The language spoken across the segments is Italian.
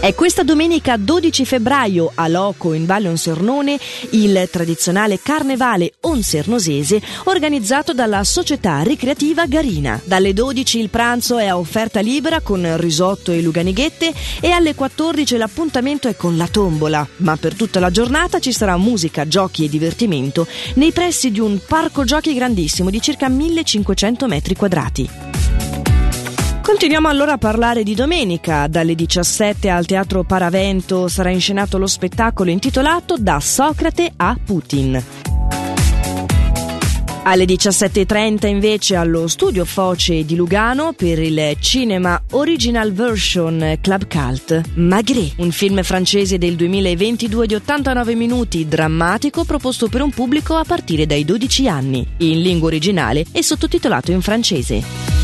È questa domenica 12 febbraio a Loco in Valle Onsernone il tradizionale carnevale onsernosese organizzato dalla società ricreativa Garina. Dalle 12 il pranzo è a offerta libera con risotto e luganighette e alle 14 l'appuntamento è con la tombola, ma per tutta la giornata ci sarà musica, giochi e divertimento nei pressi di un parco giochi grandissimo di circa 1500 metri quadrati. Continuiamo allora a parlare di domenica. Dalle 17 al Teatro Paravento sarà inscenato lo spettacolo intitolato Da Socrate a Putin. Alle 17.30 invece allo studio Foce di Lugano per il cinema Original Version Club Cult Maghré, un film francese del 2022 di 89 minuti drammatico proposto per un pubblico a partire dai 12 anni, in lingua originale e sottotitolato in francese.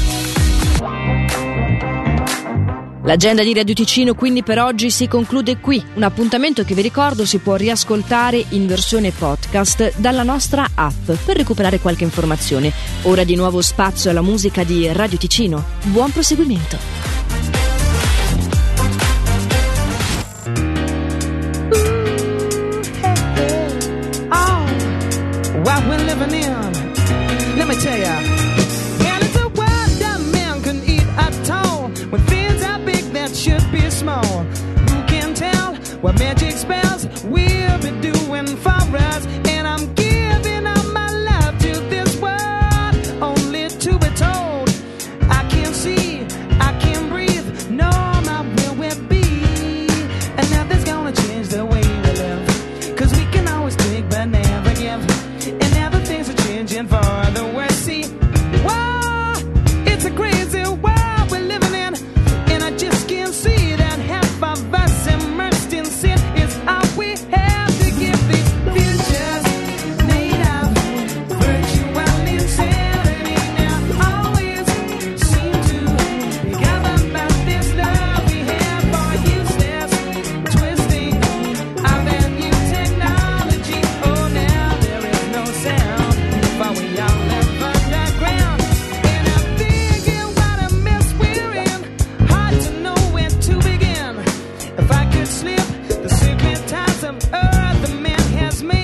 L'agenda di Radio Ticino quindi per oggi si conclude qui, un appuntamento che vi ricordo si può riascoltare in versione podcast dalla nostra app per recuperare qualche informazione. Ora di nuovo spazio alla musica di Radio Ticino. Buon proseguimento. Let what magic spells we'll be doing for us. The sacred ties of earth the man has made.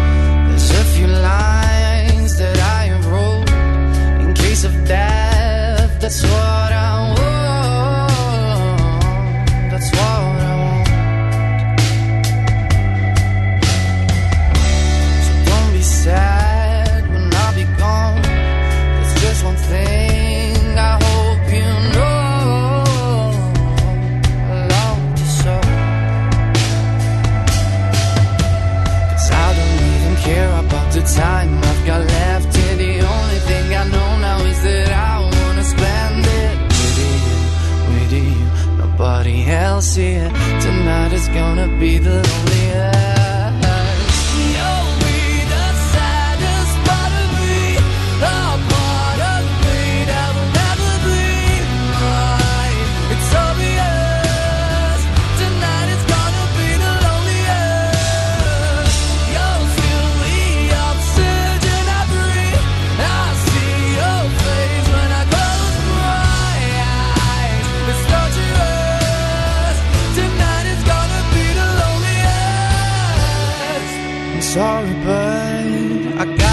Few lines that I have wrote in case of death. That's what gonna be the Sorry, but I got